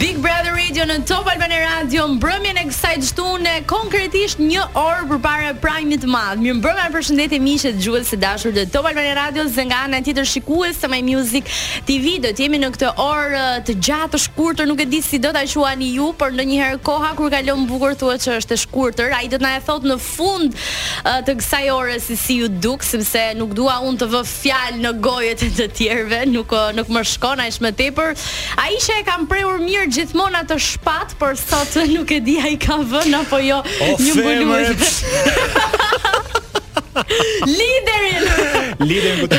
Big Brother Radio në Top Albania Radio, mbrëmjen e kësaj të shtune, konkretisht një orë përpara prajmit të madh. Mirëmbrëma, përshëndetje miq e dëgjues të dashur të Top Albania Radio, dhe nga ana tjetër shikues të My Music TV, do t'jemi në këtë orë të gjatë, të shkurtër, nuk e di si do ta quani ju, por ndonjëherë koha kur kalon bukur thua që është e shkurtër, ai do t'na e thotë në fund të kësaj ore si si iu duk sepse nuk dua unë të vë fjalë në gojë të të tjerëve, nuk nuk më shkon aq më tepër. Ai që e kam prehur mirë gjithmonë atë shpatë, por sot nuk e di a i ka vënë apo jo o, një mbulesë. Liderin. Liderin ku të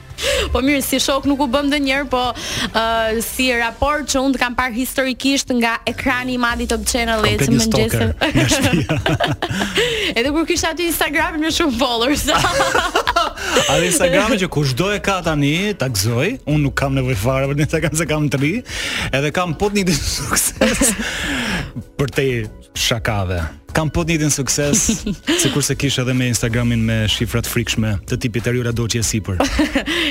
Po mirë, si shok nuk u bëmë ndonjëherë, po uh, si raport që unë të kam parë historikisht nga ekrani i madh i Top Channel-it mëngjeseve. Edhe kur kisha atë Instagramin me shumë followers. A dhe Instagram që kushdo e ka tani, ta gëzojë, unë nuk kam nevojë fare për të se kam të ri, edhe kam po të njëjtin sukses për te shakave. Kam po të njëjtin sukses, sikurse kisha edhe me Instagramin me shifra të frikshme të tipit Ariola Doqi e sipër.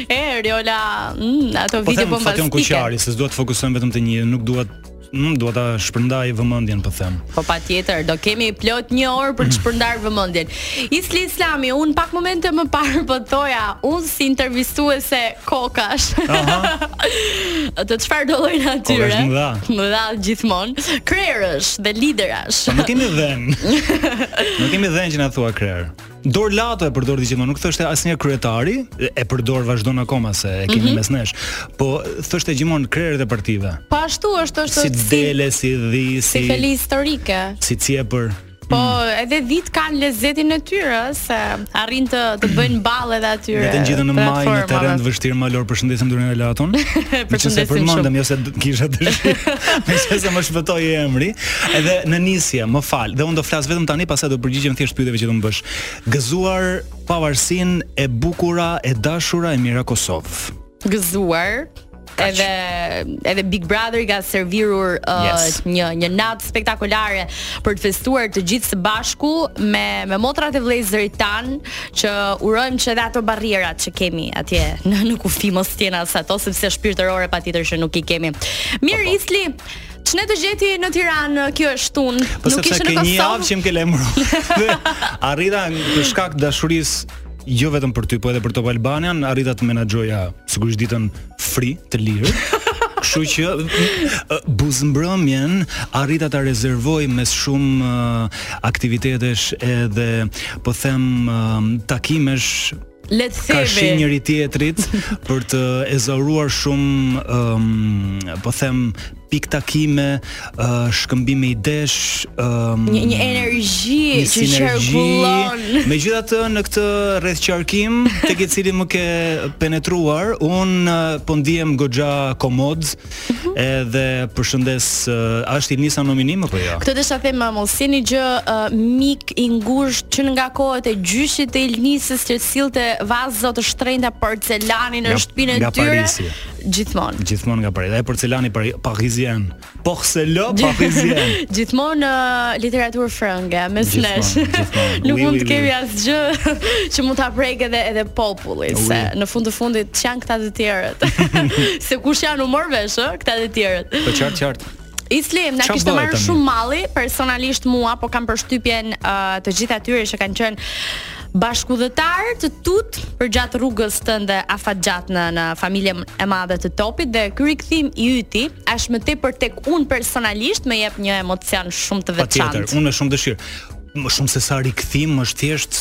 e, Ariola, mm, ato po video bombastike. Po them, Fatjon Kuqari, se s'dua të fokusohem vetëm te një, nuk dua Nuk dua ta shpërndaj vëmendjen, po them. Po patjetër, do kemi plot një orë për të shpërndarë vëmendjen. Isli Islami, unë pak momente më parë po thoja, unë si intervistuese kokash. Aha. të çfarëdolloj natyre? Kokash të mëdha. Mëdha gjithmonë. Krerësh dhe liderash. Po nuk kemi dhen. nuk kemi dhen që na thua krerë. Duro, Lato e përdorte gjithmonë, nuk thoshte asnjë kryetari, e përdor vazhdon akoma se e kemi mm -hmm. mes nesh. Po thoshte gjithmonë krerët e partive. Po ashtu është është si dele, si dhi, si si fjalë historike. Si cjepër. Po mm. edhe dhitë kanë lezetin e tyre se arrijnë të të bëjnë ballë edhe aty. Ne të ngjiten në majë në terren të vështirë malor përshëndesim Duri Laton. Përshëndesim. Përmendem jo se kisha dëshirë. Me se sa më shpëtoi emri, edhe në nisje, më fal. Dhe unë do flas vetëm tani pastaj do përgjigjem thjesht pyetjeve që do më bësh. Gëzuar pavarësinë e bukura e dashura e mira Kosovë. Gëzuar edhe edhe Big Brother na ka servirur uh, yes. një një natë spektakolare për të festuar të gjithë së bashku me me motrat e vëllezërit tanë që urojmë që edhe ato barrierat që kemi atje në në kufi mos të jenë as ato sepse shpirtërore patjetër që nuk i kemi. Mirë po, po. Isli, Ç'ne të gjeti në Tiranë, kjo e shtunë. Po Nuk ishe në Kosovë. Po sepse ke një javë që më ke lajmëruar. Arrita për shkak të dashurisë jo vetëm për ty, po edhe për Top Albanian, arrita të menaxhoja sigurisht ditën free të lirë. Kështu që buzmbrëmjen arrita ta rezervoj mes shumë aktivitetesh edhe po them takimesh le të themi karshi njëri tjetrit për të ezauruar shumë um, po them pikëtakime, uh, shkëmbime idesh, um, një, një energji një që qarkullon. Megjithatë në këtë rrethqarkim, tek i cili më ke penetruar, unë uh, po ndihem goxha komod. Mm -hmm. Edhe përshëndes, uh, është Elnisa Nominim apo jo? Ja? Këtë desha them mamull, si e di gjë uh, mik i ngushtë që nga kohët e gjyshit të Elnisës që sillte vazo të shtrenjta porcelani në shtëpinë e tyre. Nga Parisi. Gjithmonë. Gjithmonë nga Parisi. E porcelani parisien. Porcelaine parisienne. Gjithmonë uh, literaturë frënge me snesh. Nuk mund të kemi asgjë që mund ta prek edhe edhe populli, se në fund të fundit janë këta të tjerët. se kush janë u mor vesh, ë, këta të tjerët. Po qartë, qartë. Islim, na kishte marrë shumë malli, personalisht mua, po kam përshtypjen uh, të gjithë atyre që kanë qenë bashkudhëtar të tutë përgjatë rrugës tënde afatgjatë në në familjen e madhe të topit dhe ky rikthim i yti është më tepër tek un personalisht më jep një emocion shumë të veçantë. Patjetër, unë me shumë dëshirë. Më shumë sesa rikthim është thjesht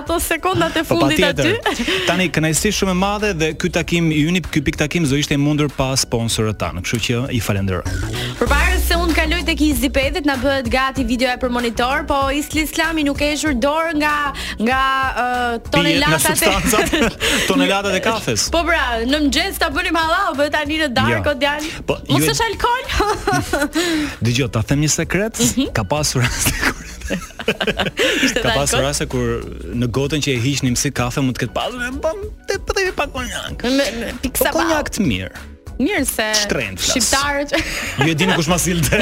ato sekondat e po, fundit aty. Tani kënaqësi shumë e madhe dhe ky takim i yni, ky pikëtakim s'do ishte i mundur pa sponsorët tanë, kështu që i falenderoj. Përpara se unë kaloj tek EasyPay-t, na bëhet gati videoja për monitor, po Isli Islami nuk e heq dorë nga nga uh, tonelatat e tonelatat e kafes. Po pra, në mëngjes ta bënim hallall, bëhet tani në darkë ja. kot djalë. Po, Mos është alkool. Dgjoj, ta them një sekret, mm -hmm. ka pasur Ishte ka pasur raste kur në gotën që e hiqnim si kafe mund të ketë pasur më bëm te po te pa konjak. Me piksa po konjak të mirë. Mirë se s'kuptohet. Ju e dini kush ma sillte.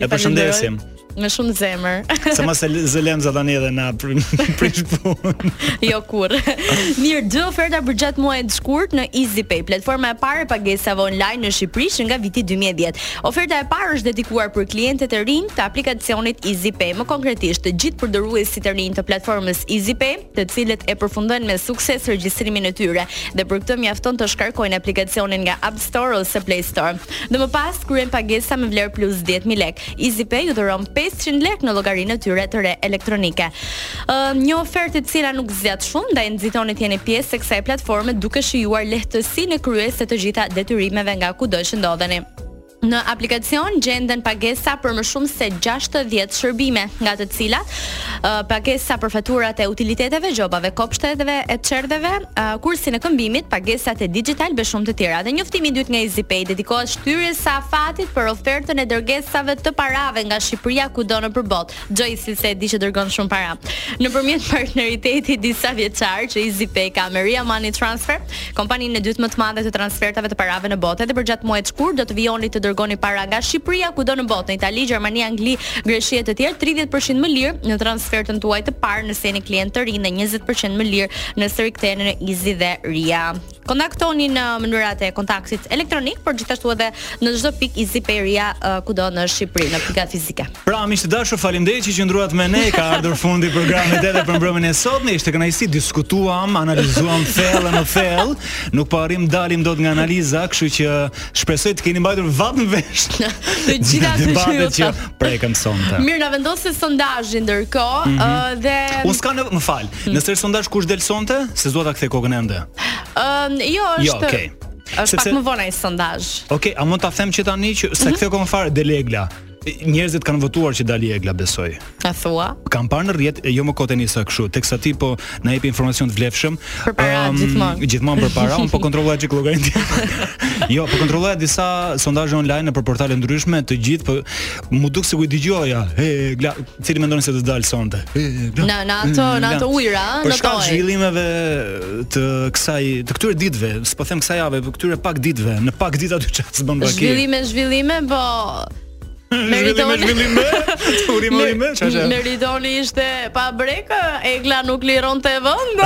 e përshëndesim. Me shumë zemër. Se mos e zëlem za tani edhe na prish punë. jo kurr. Mirë, dy oferta për gjatë muajit të shkurt në EasyPay, platforma e parë e pagesave online në Shqipëri që nga viti 2010. Oferta e parë është dedikuar për klientët e rinj të aplikacionit EasyPay, më konkretisht të gjithë përdoruesit e rinj të platformës EasyPay, të cilët e përfundojnë me sukses regjistrimin e tyre dhe për këtë mjafton të shkarkojnë aplikacionin nga App Store ose Play Store. Dhe më pas kryejnë pagesa me vlerë plus 10000 lekë. EasyPay u dhuron 500 lekë në llogarinë e tyre të re elektronike. një ofertë e cila nuk zgjat shumë, ndaj nxitoni të jeni pjesë e kësaj platforme duke shijuar lehtësinë e kryerjes të të gjitha detyrimeve nga kudo që ndodheni. Në aplikacion gjenden pagesa për më shumë se 60 shërbime, nga të cilat uh, pagesa për faturat e utiliteteve, gjobave, kopshteve e çerdheve, uh, kursin e këmbimit, pagesat e Digitalb e shumë të tjera. Dhe njoftimi i dytë nga EasyPay dedikohet shtyrjes së afatit për ofertën e dërgesave të parave nga Shqipëria kudo nëpër botë. Joyce, se e di që dërgon shumë para. Nëpërmjet partneritetit disa vjeçar që EasyPay ka me Ria Money Transfer, kompaninë e dytë më të madhe të transfertave të parave në botë, edhe përgjatë muajit shkurt do të vijoni të dërgoni para nga Shqipëria kudo në botë, në Itali, Gjermani, Angli, Greqi e të tjerë, 30% më lirë në transfertën tuaj të parë nëse jeni klientë të rinj dhe 20% më lirë nëse riktheheni në Easy dhe Ria. Kontaktoni në mënyrat e kontaktit elektronik, por gjithashtu edhe në çdo pikë EasyPay Ria uh, kudo në Shqipëri, në pika fizike. Pra, miq të dashur, faleminderit që qëndruat me ne. Ka ardhur fundi i programit edhe për mbrëmjen e sotme. Ishte kënaqësi, diskutuam, analizuam thellë në thellë. Nuk po arrijmë dalim dot nga analiza, kështu që shpresoj të keni mbajtur vath në vesh. Të gjitha ato që prekëm sonte. Mirë, na vendosi sondazhin ndërkohë, mm -hmm. dhe U, s'ka, më fal. Nëse është sondazh kush del sonte? Se s'dua ta kthej kokën ende. Ëm, jo, jo është. Jo, okay. Është Sepse... pak më vonë ai sondazh. Okej, okay, a mund ta them që tani që s'e mm -hmm. kthej kokën fare, del Egla. Njerëzit kanë votuar që dalë Egla besoj. A thua? Kam parë në rrjet, jo më kot e nisa kështu, teksa ti po na jepje informacion të vlefshëm. Për para um, gjithmonë. Gjithmonë për para, unë po kontrolloja çik llogarinë. jo, po kontrolloja disa sondazhe online në portale të ndryshme, të gjithë po m'u duk sikur dëgjoja. Egla, Cili mendoni se do të dalë sonte? Në në ato në ato ujëra, në toj. Për shkak të zhvillimeve të kësaj, të këtyre ditëve, s'po them kësaj jave, po këtyre pak ditëve, në pak ditë aty çfarë s'bën vaki. Zhvillime, zhvillime, po Meritoni zhvillime, urime urime, çfarë? Meritoni ishte pa brekë, Egla nuk lironte vend.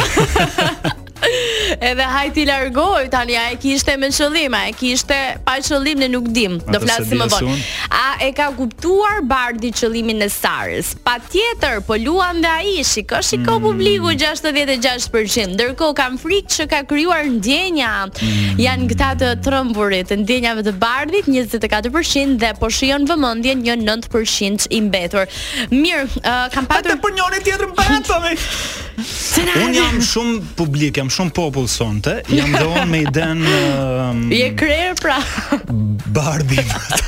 Edhe hajt t'i largoj tani a e kishte me qëllim, a e kishte pa qëllim ne nuk dimë. Do flasim më vonë. A e ka kuptuar Bardhi qëllimin e Sarës? Patjetër, po luan dhe ai, shiko, shiko mm. publiku 66%. Ndërkohë kam frikë që ka krijuar ndjenja. Mm. Janë këta të tremburit e ndjenjave të Bardhit 24% dhe po shijon vëmendjen një 9% i mbetur. Mirë, uh, kam patur për njëri tjetrin para tani. Unë jam shumë publik, jam shumë popull sonte, jam dhe unë me idenë... Um, Je krerë pra! Bardhi,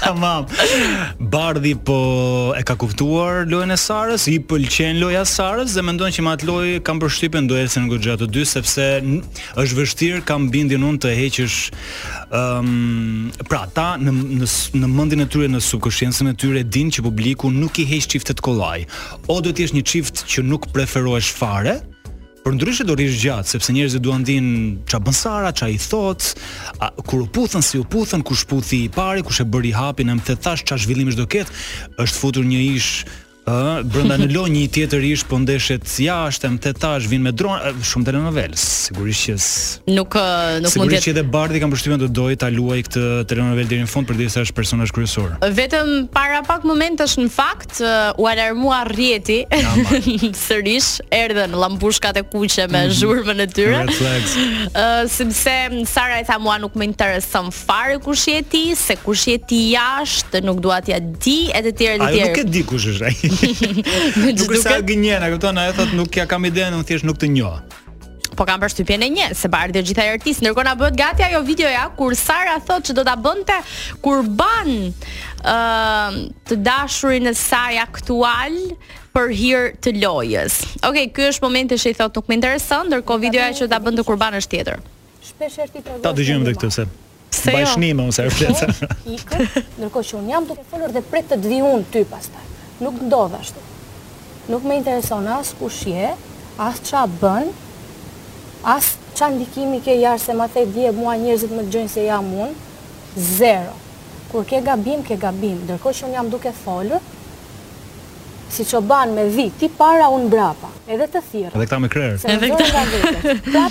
tamam. Bardhi po e ka kuptuar lojën e Sarës, i pëlqen loja e Sarës dhe mendojnë që me atë lojë kam përshtypjen do ecin goxha të dy, sepse është vështirë kam bindjen unë të heqësh... Um, pra, ata në, në, në mendjen e tyre, në subkoshiencën e tyre, dinë që publiku nuk i heq çiftet kollaj. O do të jesh një çift që nuk preferohesh fare, Për ndryshe do rrish gjatë, sepse njerëzit duan din ç'a bën Sara, ç'a i thot, a, kur u puthën, si u puthën, kush puthi i pari, kush e bëri hapin, me thën' dashe ç'a zhvillimi do ketë, është futur një ish ë brenda në lojë një tjetër ish po ndeshet jashtë me thën' dashe vjen me qen' shumë telenovel sigurisht që nuk nuk mund të jetë edhe Bardhi kam përshtypjen të dojë ta luaj këtë telenovel deri në fund përderisa është personazh kryesor vetëm para pak momentesh në fakt të u alarmua rrjeti sërish erdhën llambushkat e kuqe me mhm. zhurmën e tyre ë sepse Sara i tha mua nuk më intereson fare kush je ti se kush je ti jashtë nuk dua t'ja di e të tjera të tjera nuk e di kush është ai nuk është se gënjen e kupton ajo thotë nuk ja kam idenë unë thjesht nuk të njoh Po kam përshtypjen e një, se Bardhi është gjithë ai artist. Ndërkohë na bëhet gati ajo videoja kur Sara thotë që do ta bënte kurban ë uh, të dashurin e saj aktual për hir të lojës. Okej, okay, ky është momenti që i thotë nuk më intereson, ndërkohë videoja që do ta bënte kurban është tjetër. Shpesh herë ti tregon. Ta dëgjojmë edhe këtë se. Pse jo? Shmime ose refleksa. Ikën ndërkohë që un jam duke folur dhe pret të të vi un ty pastaj. Nuk ndodh ashtu. Nuk më intereson as kush je, as ça bën, as ça ndikimi ke jashtë se ma the dje mua njerëzit më dëgjojnë se jam un. Zero. Kur ke gabim, ke gabim. Ndërkohë që un jam duke folur, si çoban me dhi, ti para un mbrapa. Edhe të thirra. Edhe këta me krerë. Edhe këta.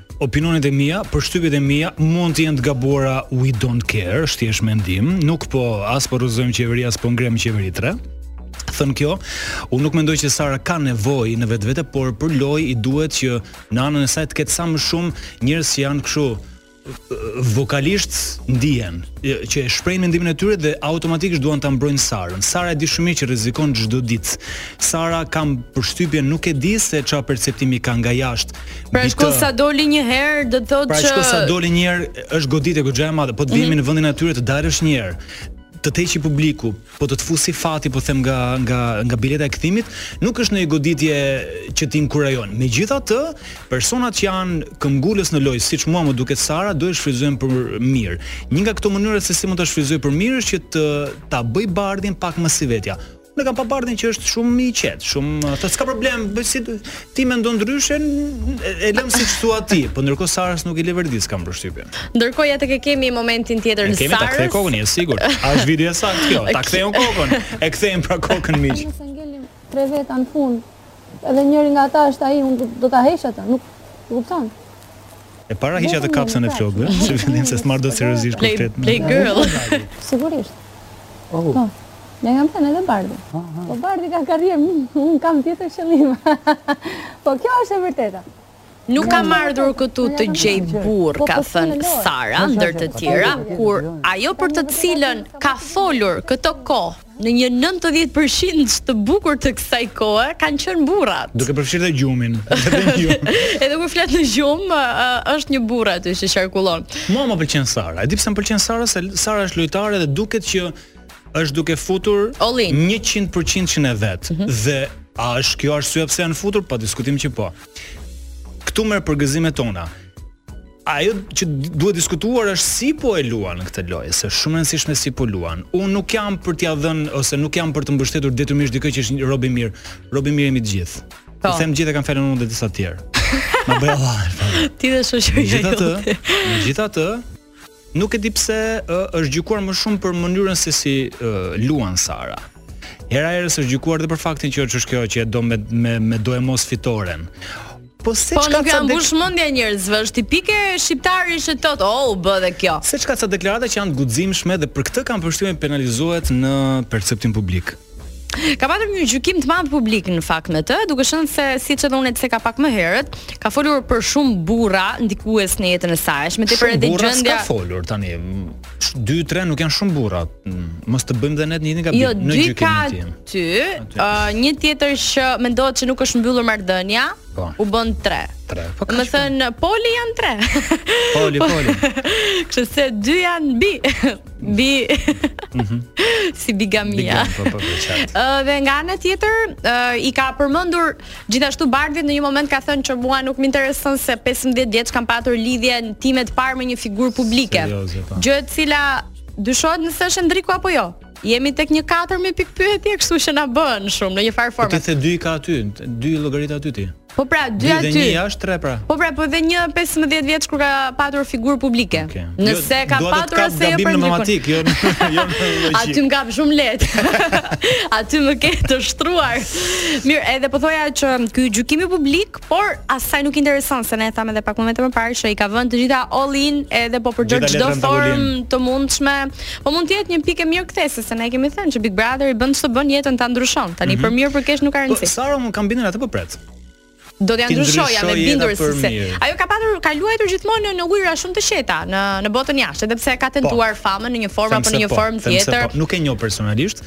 opinionet e mia, përshtypjet e mia mund të jenë të gabuara, we don't care, është thjesht mendim, nuk po as po rrëzojmë qeveri as po ngremë qeveri të re. Thënë kjo, unë nuk mendoj që Sara ka nevojë në vetvete, por për lojë i duhet që në anën e saj të ketë sa më shumë njerëz që janë kështu vokalisht ndihen që e shprehin mendimin e tyre dhe automatikisht duan ta mbrojnë Sarën. Sara e di shumë mirë që rrezikon çdo ditë. Sara kam përshtypjen nuk e di se çfarë perceptimi ka nga jashtë, Pra shko sa doli një herë, do të thotë pra që Pra shko sa doli një herë, është goditje goxha e madhe, po të vihemi mm -hmm. në vendin e tyre të dalësh një herë të të heqi publiku, po të të fusi fati, po them nga nga nga bileta e kthimit, nuk është një goditje që të inkurajon. Megjithatë, personat që janë këmbgulës në lojë, siç mua më duket Sara, do e shfrytëzojnë për mirë. Një nga këto mënyra se si mund ta shfrytëzojë për mirë është që të ta bëjë Bardhin pak më si vetja. Ne kemi pa Bardhin që është shumë i qetë, shumë thotë s'ka problem, si ti mendon ndryshe, e lëm siç thua ti, po ndërkohë Sarës nuk i leverdis kam përshtypjen. Ndërkohë ja tek e kemi momentin tjetër të Sarës. Kemi ta kthej kokën, je sigurt. A është video e saktë kjo? Ta kthejmë kokën. E kthejmë pra kokën miq. Tre veta në fund. Edhe njëri nga ata është ai, unë do ta heq atë, nuk e kupton. E para hiqja atë kapsën e flokëve, se fillim se s'të marr dot seriozisht kur flet. Play girl. Sigurisht. Oh. Po. Ne jam thënë edhe Bardhi. Ah, ah. Po Bardhi ka karrierë, un kam tjetër qëllim. Po kjo është e vërteta. Nuk kam ardhur këtu të gjej burrë, ka thënë Sara, ndër të tjera, kur ajo për të cilën ka folur këtë kohë, në një nëntëdhjetë për qind të bukur të kësaj kohe, kanë qenë burrat. Duke përfshirë dhe gjumin. Edhe kur flet në gjum, është një burrë aty që qarkullon. Mua më pëlqen Sara. E di pse më pëlqen Sara, se Sara është lojtare dhe duket që është duke futur 100%-shin e vet. Mhm. Dhe a është kjo arsye pse janë futur? Pa diskutim që po. Këtu merr përgëzimet tona. Ajo që duhet diskutuar është si po e luan këtë lojë, se shumë e rëndësishme si po luan. Unë nuk jam për t'ia dhënë ose nuk jam për të mbështetur detyrimisht dikë që është robi mirë. Robi mirë jemi të gjithë. Po. Kur them të gjithë e kam fjalën unë dhe disa të tjerë. Ma bëj Allah. Ti dhe shoqëria jote. Gjithsesi, gjithsesi, Nuk e di pse ë, është gjykuar më shumë për mënyrën se si ë, luan Sara. Hera-herës është gjykuar edhe për faktin që është kjo që e do me me me doemos fitoren. Po se po, s'ka ju mbush mendja njerëzve, është tipike shqiptari që thot, "Oh, u bë dhe kjo." Se ç'ka ca deklarata që janë të guximshme dhe për këtë kam përshtypjen penalizohet në perceptimin publik. Ka patur një gjykim të madh publik në fakt me të, duke qenë se siç edhe u theksua pak më herët, ka folur për shumë burra ndikues në jetën e saj. Është më tepër edhe gjendja. Shumë burra ka folur tani. 2-3 nuk janë shumë burra. Mos të bëjmë dhe ne të njëjtin gabim jo, në gjykimin tim. Dy ka aty, uh, një tjetër që mendohet se nuk është mbyllur marrëdhënia, po. u bën 3. 3. Po më thënë poli janë 3. Poli, poli. Kështu se dy janë bi. Bi mhm. si bigamia. Po, po, po, dhe nga ana tjetër, i ka përmendur gjithashtu Bardhit në një moment ka thënë që mua nuk më intereson se 15 vjeç kam patur lidhjen time të parë me një figurë publike. Gjë e cila dyshohet nëse është Endriku apo jo. Jemi tek një 4 me pikëpyetje, kështu që na bëhen shumë në një farë forme. Ti the dy ka aty, dy llogarit aty ti. Po pra, dy aty. Dhe një jashtë tre pra. Po pra, po dhe një 15 vjeç kur ka patur figurë publike. Okay. Jo, Nëse jo, ka patur ose jo për matematik, jo. jo aty më kap shumë lehtë. aty më ke të shtruar. Mirë, edhe po thoja që ky gjykimi publik, por asaj nuk intereson se ne e thamë edhe pak momente më parë që i ka vënë të gjitha all in edhe po përdor çdo formë të mundshme Po mund të jetë një pikë e mirë kthese se ne kemi thënë që Big Brother të bën ç'të bën jetën ta ndryshon. Tani mm -hmm. për mirë për keq nuk ka po, rëndësi. Po Sara unë kam bindur atë po pret. Do t'ia ndryshojë jam e bindur se se. Ajo ka patur ka luajtur gjithmonë në, në ujëra shumë të qeta në në botën jashtë, edhe pse ka tentuar po, famën në një formë apo në një po, formë tjetër. Po, nuk e njoh personalisht,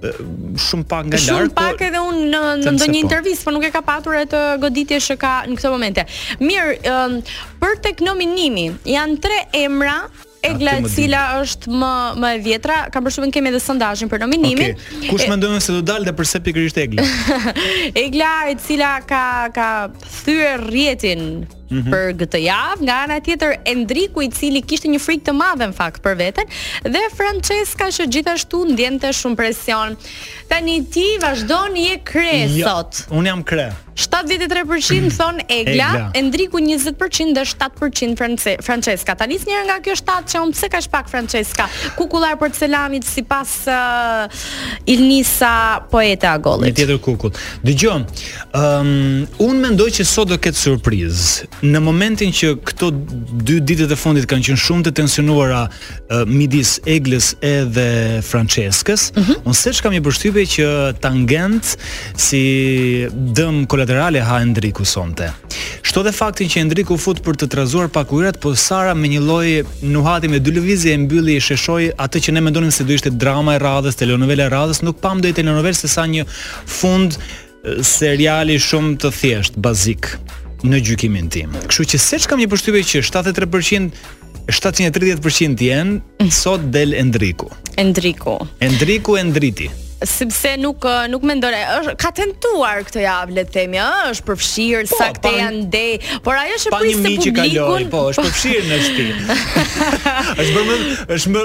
shumë pak nga lart. Shumë po pak edhe unë në në ndonjë po. intervistë, por nuk e ka patur atë goditje që ka në këto momente. Mirë, um, për tek nominimi, janë tre emra Egla e cila është më më e vjetra, kam përshtypjen kemi edhe sondazhin për nominimin. Okay. Kush mendon se do dalë dhe përse pikërisht Egla? Egla e cila ka ka thyer rrjetin mm -hmm. për këtë javë, nga ana tjetër Endriku i cili kishte një frikë të madhe në fakt për veten dhe Franceska që gjithashtu ndjente shumë presion. Tani ti vazhdon je kre ja, sot. Unë jam kre. 73 për qind thonë Egla, Egla. Endriku 20 për qind dhe 7 për qind France, Franceska. Ta nis njëherë nga kjo 7 që unë pse kaq pak Franceska. Kukulla e porcelanit sipas uh, Ilnisa poete Agollit. Një tjetër kukull. Dëgjo, ëm unë mendoj që sot do ketë surprizë. Në momentin që këto dy ditët e fundit kanë qenë shumë të tensionuara midis Eglës edhe Franceskës, mm -hmm. unë seç kam një përshtypje që tangent si dëm kolateral e ha Endriku sonte. Shto dhe faktin që Endriku u fut për të trazuar pak ujërat, po Sara me një lloj nuhati me dy lëvizje e mbylli e sheshoi atë që ne mendonim se do ishte drama e radhës, telenovela e radhës, nuk pamë dot telenovela se sa një fund Seriali shumë të thjeshtë, bazik në gjykimin tim. Kështu që seç kam një përshtypje që 73% 730% të jenë, mm. sot del Endriku. Endriku. Endriku Endriti sepse nuk uh, nuk mendoj është ka tentuar këtë javë le të themi ë është përfshir po, saktë janë de por ajo është pritur te publiku po është përfshir në shtëpi është bërë është më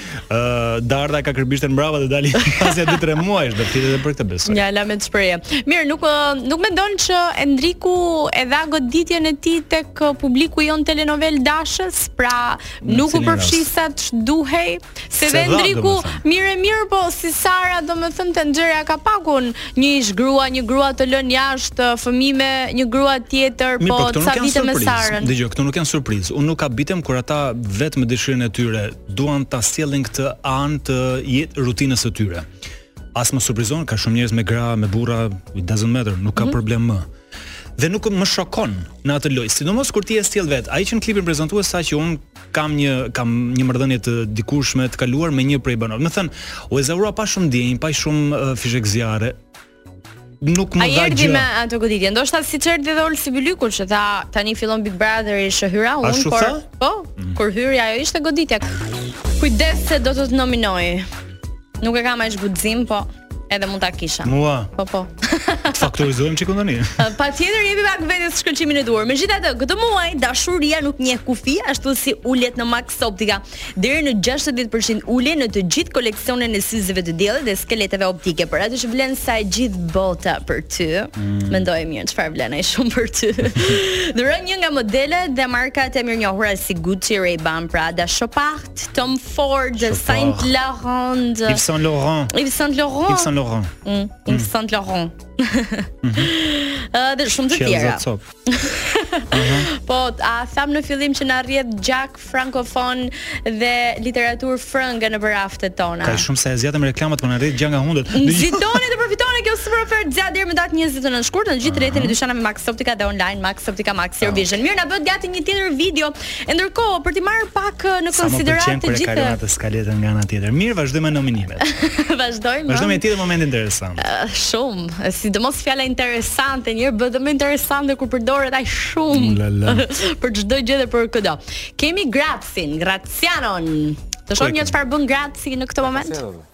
Ë uh, Darda e ka bishtin prapa dhe dale pas nja 2-3 muajsh do flitet edhe për këtë besoj. Ja la me të shprehje. Mirë, nuk nuk mendon që Endriku e dha goditjen e tij tek publiku jonë telenovelëdashës, pra nuk u përfshi sa duhej, se dhe Endriku mirë e mirë po si Sara domethënë të nxjerrë ka patur një ish grua, një grua të lënë jashtë fëmijë me një grua tjetër, po, po sa vite me Sarën. Dëgjo, këtu nuk janë surprizë. Unë nuk habitem kur ata vetë me dëshirën e tyre duan ta sjellin këtë anë të jetës rutinës së tyre. As më surprizon ka shumë njerëz me gra, me burra, it doesn't matter, nuk ka mm -hmm. problem më. Dhe nuk më shokon në atë lloj, sidomos kur ti e sjell vetë. Ai që në klipin prezantues tha që unë kam një kam një marrëdhënie të dikurshme të kaluar me një prej banorëve. Domethënë, "u ezaurua pa shumë ndjenjë, pa shumë uh, fishekzjarre." nuk më dha gjë. Ai erdhi me atë goditje. Ndoshta siç erdhi edhe Olsi Bylyku që tha tani fillon Big Brother se hyra un por po mm. kur hyri ajo ishte goditja. Kujdes se do të të nominoj. Nuk e kam as guxim, po edhe mund ta kisha. Mua. Po po. Faktorizojmë çikun tani. Patjetër jepi pak vetes shkëlqimin e duhur. Megjithatë, këtë muaj dashuria nuk njeh kufi, ashtu si uljet në Max Optika. deri në gjashtëdhjetë për qind ulje në të gjithë koleksionin e syzeve të diellit dhe skeleteve optike, për atë që vlen sa e gjithë bota për ty. Mm. Mendoje mirë çfarë vlen ai shumë për ty. Dhuro një nga modelet dhe markat e mirënjohura si Gucci, Ray-Ban, Prada, Chopard, Tom Ford, Saint Laurent, Yves Saint Laurent, Yves Saint Laurent, Yves Saint Laurent, mm. Yves mm. Saint Laurent. Mhm. dhe shumë të tjera. po, e thamë në fillim që na rrjedh gjak frankofon dhe literaturë frënge nëpër raftet tona. Ka shumë sa e zgjatëm reklamën po na rrjedh gjak nga hundët. Nxitoni të përfitoni kjo super ofertë zgjat deri më datë 29 shkurt në gjithë rrjetin e dyqaneve Max Optika dhe online Max Optika Max Your Vision. Mirë, na bëhet gati një tjetër video E ndërkohë, për t'i marrë pak në konsideratë të gjithë. Sa më pëlqen kur e skaletën nga ana tjetër. Mirë, vazhdojmë me nominimet. vazhdojmë. Vazhdojmë me tjetër moment interesant. Uh, shumë, sidomos fjala interesante, njëherë bëhet më interesante kur përdoret aq shumë. La, la. për çdo gjë dhe për këdo. Kemi Gracin, Gracianon. Të shohim njëherë çfarë bën Graci në këtë moment.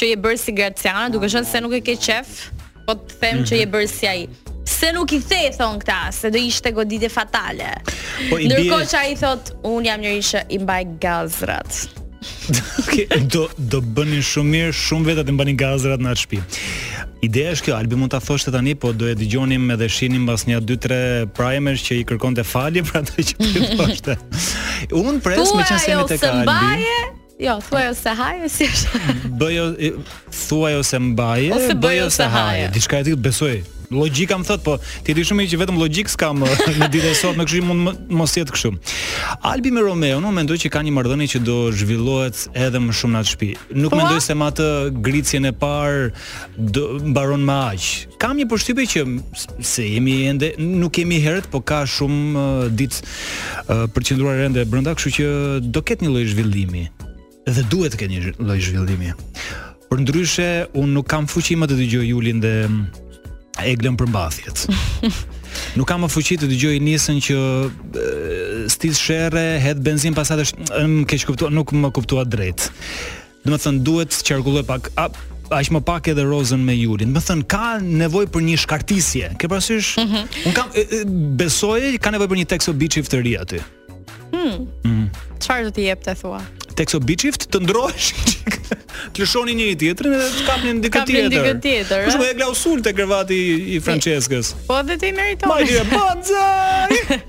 që je bërë si Graciana, duke qenë se nuk e ke qef, po të them që je mhm. bërë si ai. Se nuk ia thonë këta, se do ishte goditje fatale. Po i Ndërkohë që ai thot, un jam njeri që i mbaj gazrat. do do bënin shumë mirë, shumë vetë t'i mbanin gazrat në atë shtëpi. Ideja është kjo, Albi mund ta thoshte tani, po do e dëgjonim edhe shihnim pas një 2-3 primesh që i kërkonte falje për atë që po thoshte. Un pres me qenë se jemi tek Albi. Po ajo se mbaje, Jo, thuaj ose haje si është. Bëje, thuaj ose mbaje, ose bëje ose haje. Diçka e tillë besoj. Logjika më thotë po, ti di shumë që vetëm logjikë s'kam në ditën e sotme, kështu mund mos jetë kështu. Albi me Romeo, unë mendoj që kanë një marrëdhënie që do zhvillohet edhe më shumë në atë shtëpi. Nuk po? mendoj se me atë gricjen e parë do mbarojnë me aq. Kam një përshtypje që se jemi ende nuk kemi herët, po ka shumë uh, ditë uh, për të qëndruar ende brenda, kështu që do ketë një lloj zhvillimi dhe duhet të ketë një lloj zhvillimi. Përndryshe, unë nuk kam fuqi më të dëgjoj Julin dhe mm, Eglën për mbathjet. nuk kam më fuqi të dëgjoj Nisën që stis sherre, hedh benzinë pastaj është më keqkuptuat, nuk më kuptuat drejt. Domethënë duhet të qarkullojë pak a, aq më pak edhe Rozën me Julin. Domethënë ka nevojë për një shkartisje. Ke parasysh? Mm -hmm. Unë kam e, e, besoj ka nevojë për një teksa bi çift të ri aty. Hmm. Mm. Çfarë do të thua? Teksa bi çift të ndërrohesh. të lëshoni njëri-tjetrin dhe të kapni dikë tjetër. Kapni dikë tjetër. Kush vjen Klaus te krevati i Franceskës? Po dhe ti meriton. Ma i bën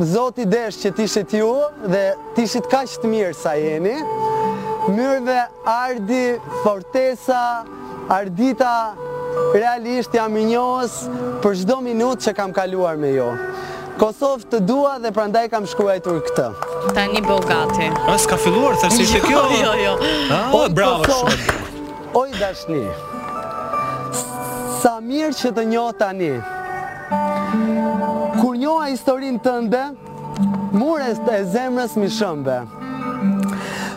Zoti desh që t'ishit ju dhe t'ishit kaq të mirë sa jeni. Myrve Ardi, Fortesa, Ardita, realisht jam mirënjohës për çdo minutë që kam kaluar me ju. Kosovë të dua dhe prandaj kam shkruajtur këtë. Tani bëhu gati. A, s'ka filluar, thjesht ishte kjo? Jo, jo, jo. Ah, bravo shumë. Oj dashni Sa mirë që të njoh tani Kur njoha historin tënde Muret e zemrës m'i shembe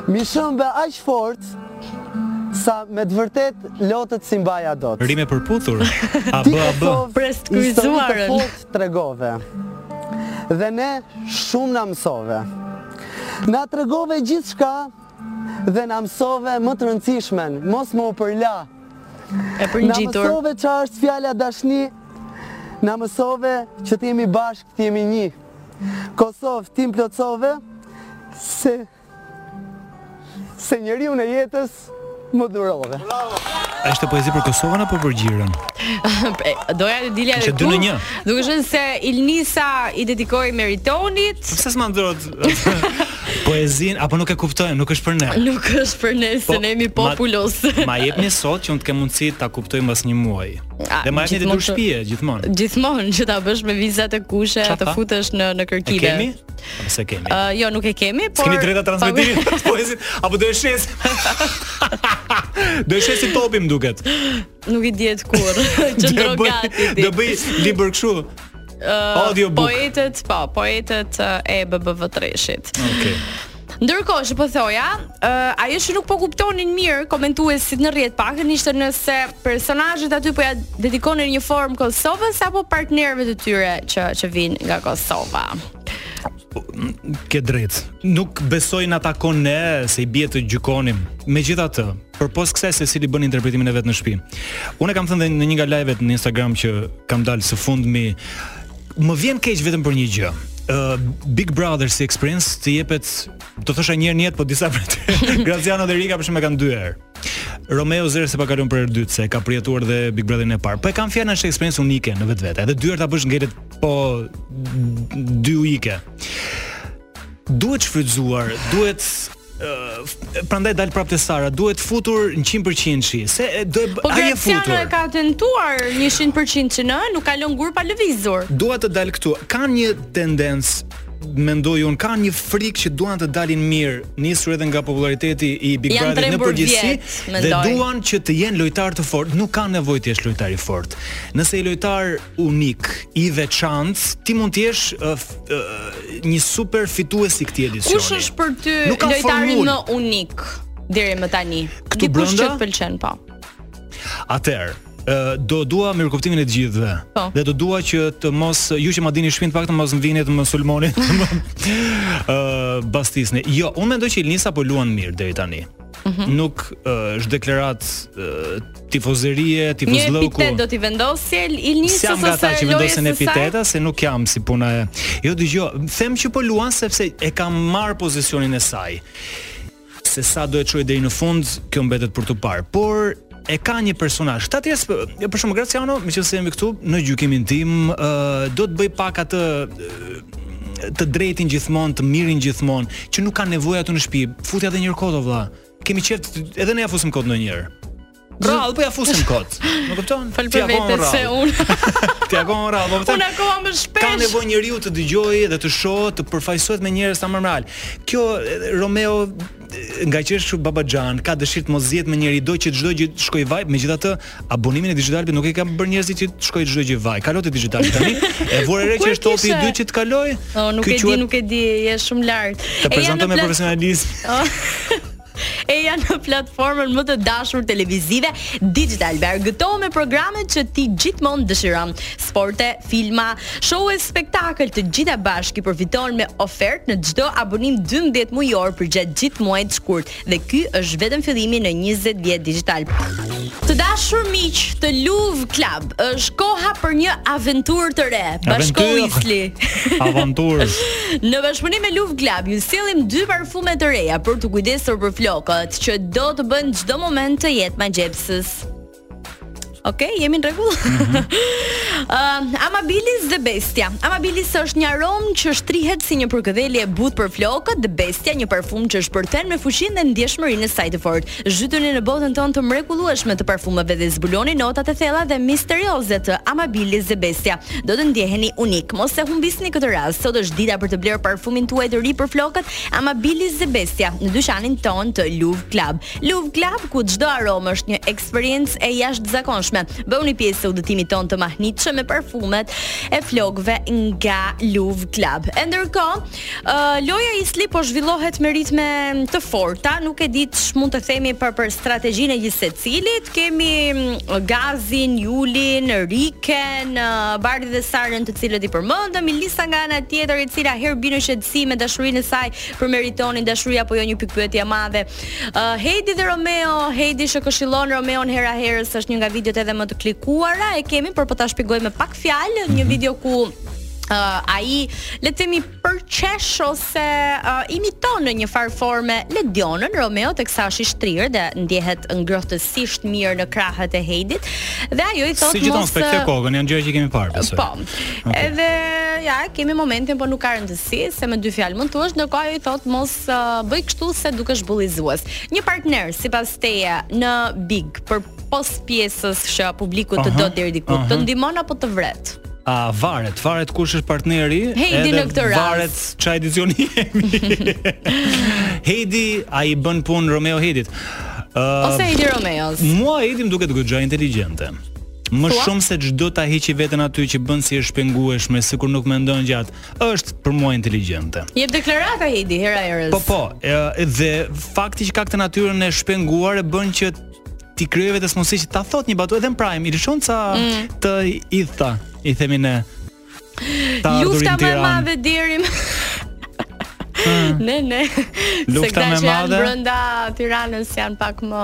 M'i shembe aq fort Sa me të vërtetë lotët s'i mbaja dot Rimë e përputhur A bë a bë E kryqëzuar Historitë tregove Dhe ne shumë na mësove Na tregove gjithçka Dhe na mësove më të rëndësishmen, mos me u përla. E përngjitur. Na mësove ça është fjala dashni. Na mësove që të jemi bashkë, të jemi një. Kosovë, ti më plotësove se njeriun e jetës Më dhurove. A ishte poezi për Kosovën apo për Gjirën? Doja të dilja edhe këtu. Duke qenë se Ilnisa i dedikoi Meritonit. Pse s'ma ndërrot? Poezinë apo nuk e kuptojmë, nuk është për ne. Nuk është për ne, se po, ne jemi popull. Ma, ma jepni sot që unë të kem mundësi ta kuptoj mbas një muaji. A, dhe ma jepni detyrë shtëpie gjithmonë. Gjithmonë që ta bësh me viza të kuqe, të futesh në në kërkime. Nëse kemi. Uh, jo, nuk e kemi, por kemi të drejta transmetimi të poezitë apo do e shes? do e shes si tip më duket. Nuk i dihet kurrë. Qëndro gati ti. Do bëj libër kështu. Uh, Audio book. Poetët, po, poetët e BBV Treshit. Okej. Okay. Ndërkohë që po thoja, uh, ajo që nuk po kuptonin mirë komentuesit në rrjet paktën ishte nëse personazhet aty po ia dedikonin në një formë Kosovës apo partnerëve të tyre që që vijnë nga Kosova. Ke të drejtë. Nuk besoj na takon ne se i bie të gjykonim. Megjithatë, përpos kësaj secili bën interpretimin e vet në shtëpi. Unë kam thënë në një nga live-et në Instagram që kam dalë së fundmi, më vjen keq vetëm për një gjë. Uh, Big Brother si eksperiencë të jepet, do thosha një herë në jetë, po disa për të. Graciano dhe Rika për shembull e kanë dy herë. Romeo zëre se po e kalon për herë të dytë se e ka përjetuar dhe Big Brotherin e parë. Po e kam fjalën është eksperiencë unike në vetvete. Edhe dy herë ta bësh ngelet po dy unike. Duhet shfrytëzuar, duhet prandaj dal prap te Sara, duhet futur 100% shi. Se do e po, ai e futur. Po e ka tentuar 100% që në, nuk ka lënë gur pa lëvizur. Dua të dal këtu. Kanë një tendencë mendoj unë kanë një frikë që duan të dalin mirë, nisur edhe nga popullariteti i Big Brother në përgjithësi dhe duan që të jenë lojtarë të fortë, nuk kanë nevojë të jesh lojtar i fortë. Nëse je lojtar unik, i veçantë, ti mund të jesh uh, uh, një super fitues i këtij edicioni. Kush është për ty lojtari më unik deri më tani? Këtu Dikush brenda? që të pëlqen, po. Atëherë, do dua mirëkuptimin e të gjithëve. Po. Dhe do dua që të mos ju që ma dini shpinë të paktën mos vini të më sulmoni. Ë uh, bastisni. Jo, unë mendoj që Ilnisa po luan mirë deri tani. Mm -hmm. Nuk është deklaratë tifozerie, tifozlloku. Një epitet do t'i vendosje Ilnisës ose lojës së saj. vendosin epiteta se nuk jam si puna e. Jo dëgjo, them që po luan sepse e ka marrë pozicionin e saj. Se sa do e çojë deri në fund, kjo mbetet për t'u parë. Por e ka një personazh. Ta zëmë për shembull Graciano, meqenëse jemi këtu në gjykimin tim, uh, do të bëj pak atë të drejtin gjithmonë, të mirin gjithmonë, që nuk ka nevojë aty në shtëpi. Futja edhe një herë kot o vëlla. Kemi qejf edhe ne ia fusim kot ndonjëherë. Rrallë, po ia fusim kot. Më kupton? Fol për vete se unë. Ti ja gon rrallë, po Unë akoma më shpesh. Ka nevojë njeriu të dëgjojë dhe të shohë, të përfaqësohet me njerëz sa më real. Kjo Romeo nga që është shumë babaxhan, ka dëshirë të mos zihet me njeri, do që çdo gjë të shkojë vaj, megjithatë abonimin e Digitalb nuk e kanë bërë njerëzit që të shkojë çdo gjë vaj. Kalo te Digitalb tani. E vure re që është topi i dytë që të kaloj. Po nuk e di, nuk e di, je shumë lart. Të prezantoj me profesionalizëm. Oh. e janë në platformën më të dashur televizive Digitalb. Argëtohu me programet që ti gjithmonë dëshiron. Sporte, filma, show e spektakël, të gjitha bashkë i përfiton me ofertë në çdo abonim 12 mujor përgjatë gjithë muajit shkurt dhe ky është vetëm fillimi në 20 vjet Digitalb. Të dashur miq të Love Club, është koha për një aventurë të re. Bashko Isli. Aventurë. në bashkëpunim me Love Club, ju sjellim dy parfume të reja për t'u kujdesur për flokët që do të bëjnë çdo moment të jetë magjepsës. Ok, jemi në rregull. Mm -hmm. uh, Amabilis dhe Bestia. Amabilis është një aromë që shtrihet si një përkëdhelje e butë për flokët dhe Bestia një parfum që shpërthen me fuqinë dhe ndjeshmërinë e saj të fortë. Zhytuni në botën tonë të mrekullueshme të parfumeve dhe zbuloni notat e thella dhe misterioze të Amabilis dhe Bestia. Do të ndjeheni unikë. Mos e humbisni këtë rast. Sot është dita për të blerë parfumin tuaj të ri për flokët, Amabilis dhe Bestia në dyqanin tonë të Love Club. Love Club, ku çdo aromë është një eksperiencë e jashtëzakonshme. Bëhuni pjesë e udhëtimit tonë të mahnitshëm me parfumet e flokëve nga Love Club. E ndërkohë, uh, loja e Isli po zhvillohet me ritme të forta, nuk e di ç'mund të themi për për strategjinë e gjithsecilit. Kemi mm, Gazin, Julin, Riken, uh, Bardhin dhe Sarën, të cilët i përmendëm, Ilnisa nga ana tjetër, e cila herë bën shqetësim me dashurinë e saj për Meritonin dashuria apo jo një pikëpyetje e madhe. Uh, Heidi dhe Romeo, Heidi që këshillon Romeon herë-herës është një nga videot edhe më të klikuara, e kemi por po ta shpjegoj me pak fjalë, një mhm. video ku uh, ai le të themi përqesh ose uh, imiton në një farë forme Ledionën Romeo teksa është i shtrirë dhe ndjehet ngrohtësisht mirë në krahët e Heidit dhe ajo i thotë si gjithmonë mos spekte kokën janë gjëra që kemi parë besoj po okay. edhe ja kemi momentin po nuk ka rëndësi se me dy fjalë mund thuash ndërkohë ajo i thotë mos Uh, bëj kështu se dukesh bullizues. Një partner sipas teje në Big përpos pjesës që publiku të do deri diku, uh -huh. të ndihmon apo të vret? A varet, varet kush është partneri, Heidi në këtë rast. Varet çfarë edicioni jemi. Heidi a i bën punë Romeo Heidit. Uh, Ose Heidi Romeos. Mua Heidi më duket goxha inteligjente. Më Tua? shumë se ç'do ta heqi veten aty që bën si e shpengueshme, sikur nuk mendon gjatë. është për mua inteligjente. Jep deklarata Heidi herë-herës. Po po, dhe fakti që ka këtë natyrën e shpenguar e bën që t'i krijojë vetes mundësi që ta thotë një batutë edhe në prime, i lëshon ca mm. të i tha, i themi në Lufta më e madhe deri më Mm. Ne ne. Lufta më e madhe. Brenda Tiranës janë pak më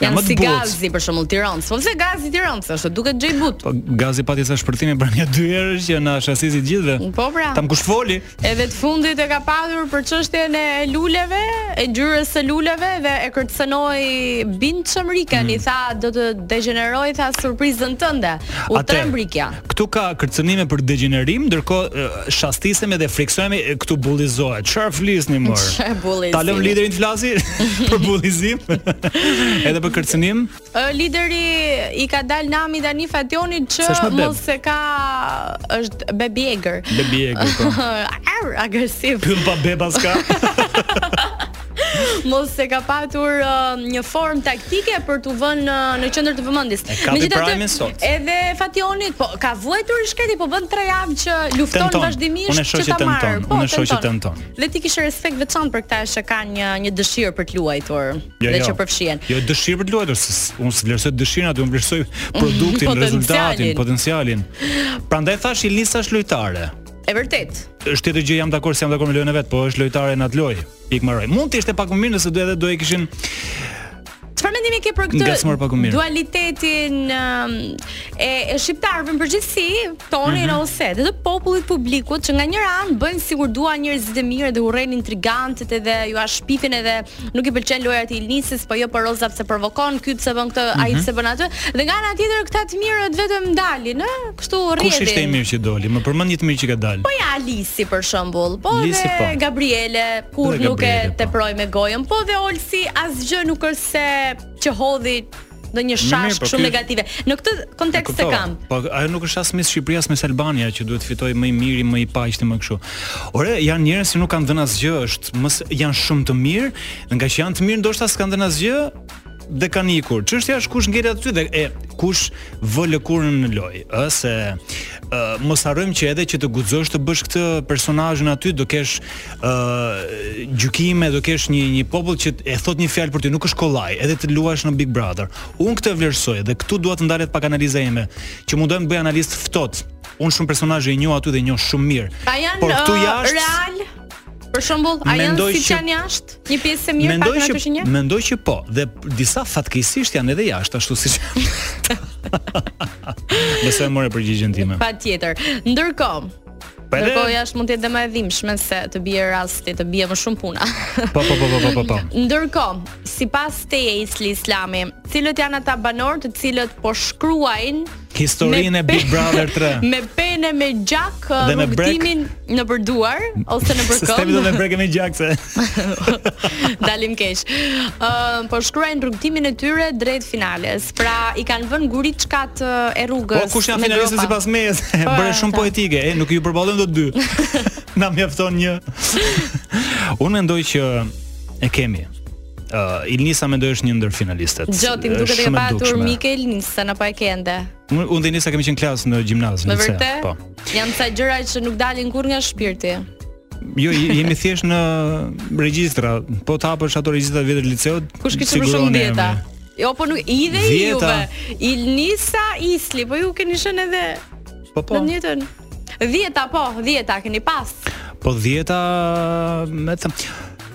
Janë si Gazi për shembull Tiranë. Po pse Gazi Tiranë është duket gjej but. Po Gazi pati ca shpërthime për një dy herë që na shastisi të gjithëve. Po pra. Thamë kush foli. Edhe të fundit e ka patur për çështjen e luleve, e ngjyrës së luleve dhe e kërcënoi bindshëm Rikën mm. i tha do të degjeneroj tha surprizën tënde. U tremb Rikja. Këtu ka kërcënime për degjenerim, ndërkohë shastisemi dhe frikësohemi e këtu bullizohet. Çfarë flisni më? Çfarë bullizim? Ta lëmë liderin të flasi për bullizim. Edhe për kërcënim? Ë liderit i ka dalë nami tani Fationi që mos se ka është bebi egër. Bebi egër. Po. Aggressiv. Pyll pa beba s'ka. Mbase ka patur uh, një formë taktike për t'u vënë në, uh, në qendër të vëmendjes. Megjithatë, edhe Fationi po ka vuajtur i shkreti, po bën 3 javë që lufton tenton. vazhdimisht që, që ta marrë. Po, Unë shoh që tenton. Dhe ti kishe respekt të veçantë për këta që kanë një një dëshirë për të luajtur jo, dhe jo. që përfshihen. Jo dëshirë për të luajtur, unë s'vlerësoj dëshirën, atë unë vlerësoj produktin, rezultatin, potencialin. Prandaj thashë Ilnisa është lojtare. E vërtetë. Është tjetër gjë, jam dakord s'jam dakord me lojën e vet, po është lojtare në atë lojë. Ik më rroj. Mund të ishte pak më mirë nëse do edhe do e kishin Çfarë mendimi ke për këtë dualitetin um, e, e shqiptarëve në përgjithësi, tonin mm -hmm. ose dhe të popullit publikut që nga njëra anë bëjnë sikur duan njerëzit e mirë dhe urren intrigantët edhe ua shpifin edhe nuk i pëlqejnë lojërat e Ilnisës, po jo po Roza pse provokon, ky pse bën këtë, mm -hmm. ai mhm. pse bën atë. Dhe nga ana tjetër këta të mirët vetëm dalin, ë? Kështu rrjedhin. Kush ishte i mirë që doli? Më përmend një të mirë që ka dalë. Po ja Alisi për shembull, po Lisi, dhe po. Gabriele kur nuk e po. teproi me gojën, po dhe Olsi asgjë nuk është se që hodhi do një shash po shumë negative. Në këtë kontekst e kam. Po ajo nuk është as Miss Shqipëria as Miss Albania që duhet të fitojë më i miri, më i paqti më kështu. Ore, janë njerëz që nuk kanë dhënë asgjë, është më janë shumë të mirë, nga që janë të mirë ndoshta s'kanë dhënë asgjë dhe kanë ikur. Çështja është kush ngel aty dhe e kush vë lëkurën në lojë, ë se ë mos harrojmë që edhe që të guxosh të bësh këtë personazhin aty do kesh ë gjykime, do kesh një një popull që e thotë një fjalë për ty, nuk është kollaj, edhe të luash në Big Brother. Unë këtë vlerësoj dhe këtu dua të ndalet pak analiza ime, që mundohem të bëj analizë të ftohtë. Unë shumë personazhe i njoh aty dhe i njoh shumë mirë. A janë Por këtu uh, jashtë real? Për shembull, a janë mendoj siç që- janë jashtë? Një pjesë e mirë pak Mendoj në ato që që një? mendoj që po, dhe p- disa fatkeqësisht janë edhe jashtë, ashtu siç. Besoj mora përgjigjen time. Patjetër. Ndërkohë, Po edhe po jashtë mund të jetë më e dhimbshme se të bie rasti, të bie më shumë puna. Po po po po po po. Ndërkohë, sipas teje Isli Islami, cilët janë ata banorë të cilët po shkruajnë historinë e Big Brother 3 me penë me gjak dhe me rrugtimin nëpër duar ose nëpër këmbë. Sistemi do të brekë me gjak se. Dalim keq. Ëm uh, po shkruajnë rrugtimin e tyre drejt finales. Pra i kanë vënë guriçkat e rrugës. Po kush janë finalistët sipas meje? Po, Bëre shumë poetike, e nuk ju përballojmë dot dy. Na mjafton një. Unë mendoj që e kemi. Uh, Ilnisa mendoj është një ndër finalistet. Gjoti më duket e ka patur mike Ilnisën apo e kende. Unë unë dhe Nisa kemi qenë klasë në gjimnaz, në lice. Po. Janë ca gjëra që nuk dalin kurrë nga shpirti. Jo, jemi thjesht në regjistra. Po të hapësh ato regjistrat e vjetër të liceut. Kush kishte më shumë dhjeta? Jo, po nuk i dhe i juve. Ilnisa Isli, po ju keni qenë edhe po, po. në njëtën. Dhjeta, po, dhjeta, keni pas. Po dhjeta, me të...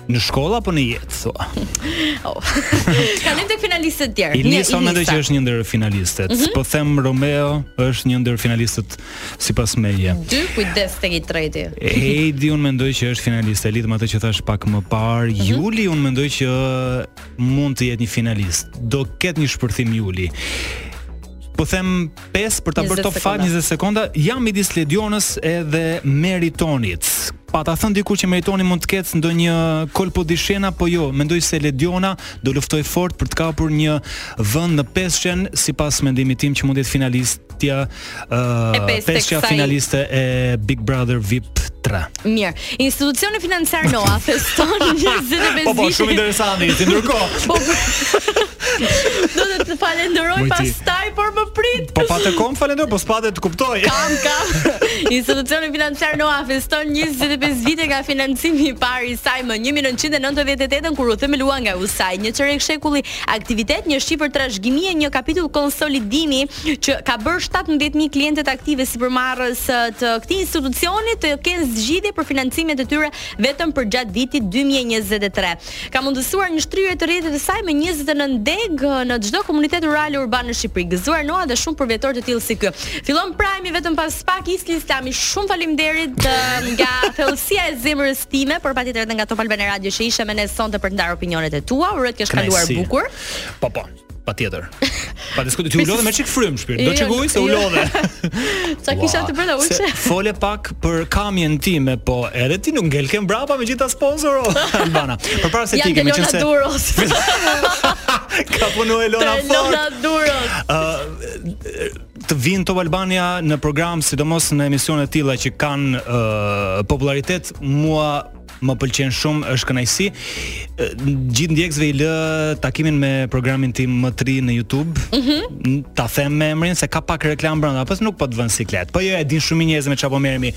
Në shkollë apo në jetë, thua? Oh. Kalojmë te finalistët e tjerë. Ilnisa, mendoj që është një ndër finalistët. Mm -hmm. Po them Romeo është një ndër finalistët sipas meje. Dy kujdes tek i treti. Heidi, unë mendoj që është finaliste. E lidh me atë që thashë pak më parë. Mm -hmm. Juli, unë mendoj që mund të jetë një finalist. Do ketë një shpërthim Juli. Po them 5 për ta bërë top 5 20 sekonda, jam midis Ledionës edhe Meritonit. Pata thënë dikur që Meritoni mund të ketë ndonjë kolpo di shena, po jo, mendoj se Lediona do luftojë fort për të kapur një vend në pesëshen sipas mendimit tim që mund të jetë finalist tja uh, pesëshja finaliste e Big Brother VIP 3. Mirë. Institucioni financiar NOA feston 25 Po po, shumë interesante ishte ndërkohë. Po, po. Do të të falenderoj pastaj, por më prit. Po pa të kom falenderoj, po s'pa të kuptoj. Kam, kam. Institucioni financiar NOA feston 25 vite nga financimi i parë i saj më 1998 kur u themelua nga USAID, një çerek shekulli Aktivitet, një shifër trashëgimie, një kapitull konsolidimi që ka bërë shtatëmbëdhjetë mijë klientët aktivë sipërmarrës të këtij institucioni të kenë zgjidhje për financimet e tyre vetëm përgjatë vitit dy mijë e njëzet e tre, ka mundësuar një shtrirje të rrjetit të saj me njëzet e nëntë degë në çdo komunitet rural e urban në Shqipëri. Gëzuar NOA dhe shumë përvjetorë të tillë si ky. Fillon Prime-i vetëm pas pak Isli Islami. Shumë faleminderit nga thellësia e zemrës Time, por patjetër edhe nga Top Albania Radio që ishe me ne sonte për të ndarë opinionet e tua. Uroj të kesh kaluar bukur. Po po. Patjetër. Pa diskutim, ti u lodhe merr çik frymë shpirt. Do jo, çik ujë se u jo. lodhe. Sa kisha të bëra ulçe. Fole pak për kamien tim, po edhe ti nuk ngelke mbrapa me gjithë ata sponsorë oh, Albana. Përpara se ti kemi qenë se. Duros. Ka punuar Elona fort. Elona Duro. Ë të vij në Top Albania në program, sidomos në emisione të tilla që kanë uh, popullaritet, mua më pëlqen shumë, është kënaqësi. Gjithë ndjekësve i lë takimin me programin tim më tri në YouTube. Mm -hmm. Ta them me emrin se ka pak reklamë brenda, pas nuk po të vë në siklet. Po jo, e dinë shumë njerëz me ça po merremi.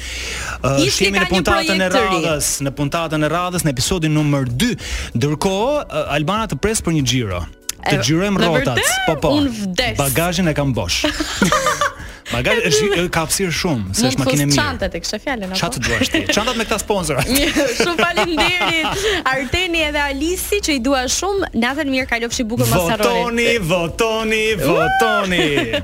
Uh, Shihemi në puntatën e radhës, në puntatën e radhës në episodin numër 2. Ndërkohë, uh, Albana të pres për një xhiro. Të xhirojmë rrotat. Po po. Unë vdes. Bagazhin e kam bosh. Bagazh është ka hapësirë shumë, se është makinë mirë. Mund çantat e kështu fjalën apo? Çfarë duash ti? Çantat me këta sponsora. Mirë, shumë faleminderit. Arteni edhe Alisi që i dua shumë. Natën e mirë, kalofshi bukur mos harroni. Votoni, votoni, votoni.